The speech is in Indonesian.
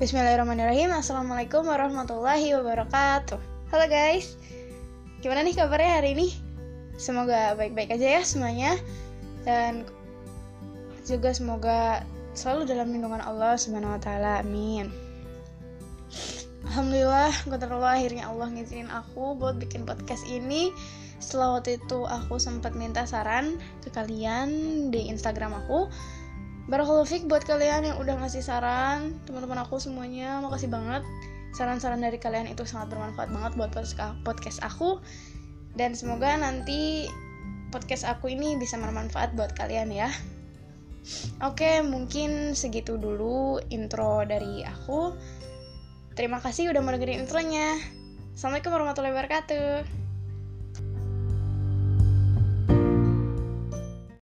Bismillahirrahmanirrahim Assalamualaikum warahmatullahi wabarakatuh Halo guys Gimana nih kabarnya hari ini? Semoga baik-baik aja ya semuanya Dan juga semoga selalu dalam lindungan Allah Subhanahu wa taala. Amin. Alhamdulillah, Allah akhirnya Allah ngizinin aku buat bikin podcast ini. Setelah waktu itu aku sempat minta saran ke kalian di Instagram aku Barakallahu Fik buat kalian yang udah ngasih saran Teman-teman aku semuanya makasih banget. Saran-saran dari kalian itu sangat bermanfaat banget buat podcast aku. Dan semoga nanti podcast aku ini bisa bermanfaat buat kalian ya. Oke mungkin segitu dulu intro dari aku. Terima kasih udah mau dengerin intronya. Assalamualaikum warahmatullahi wabarakatuh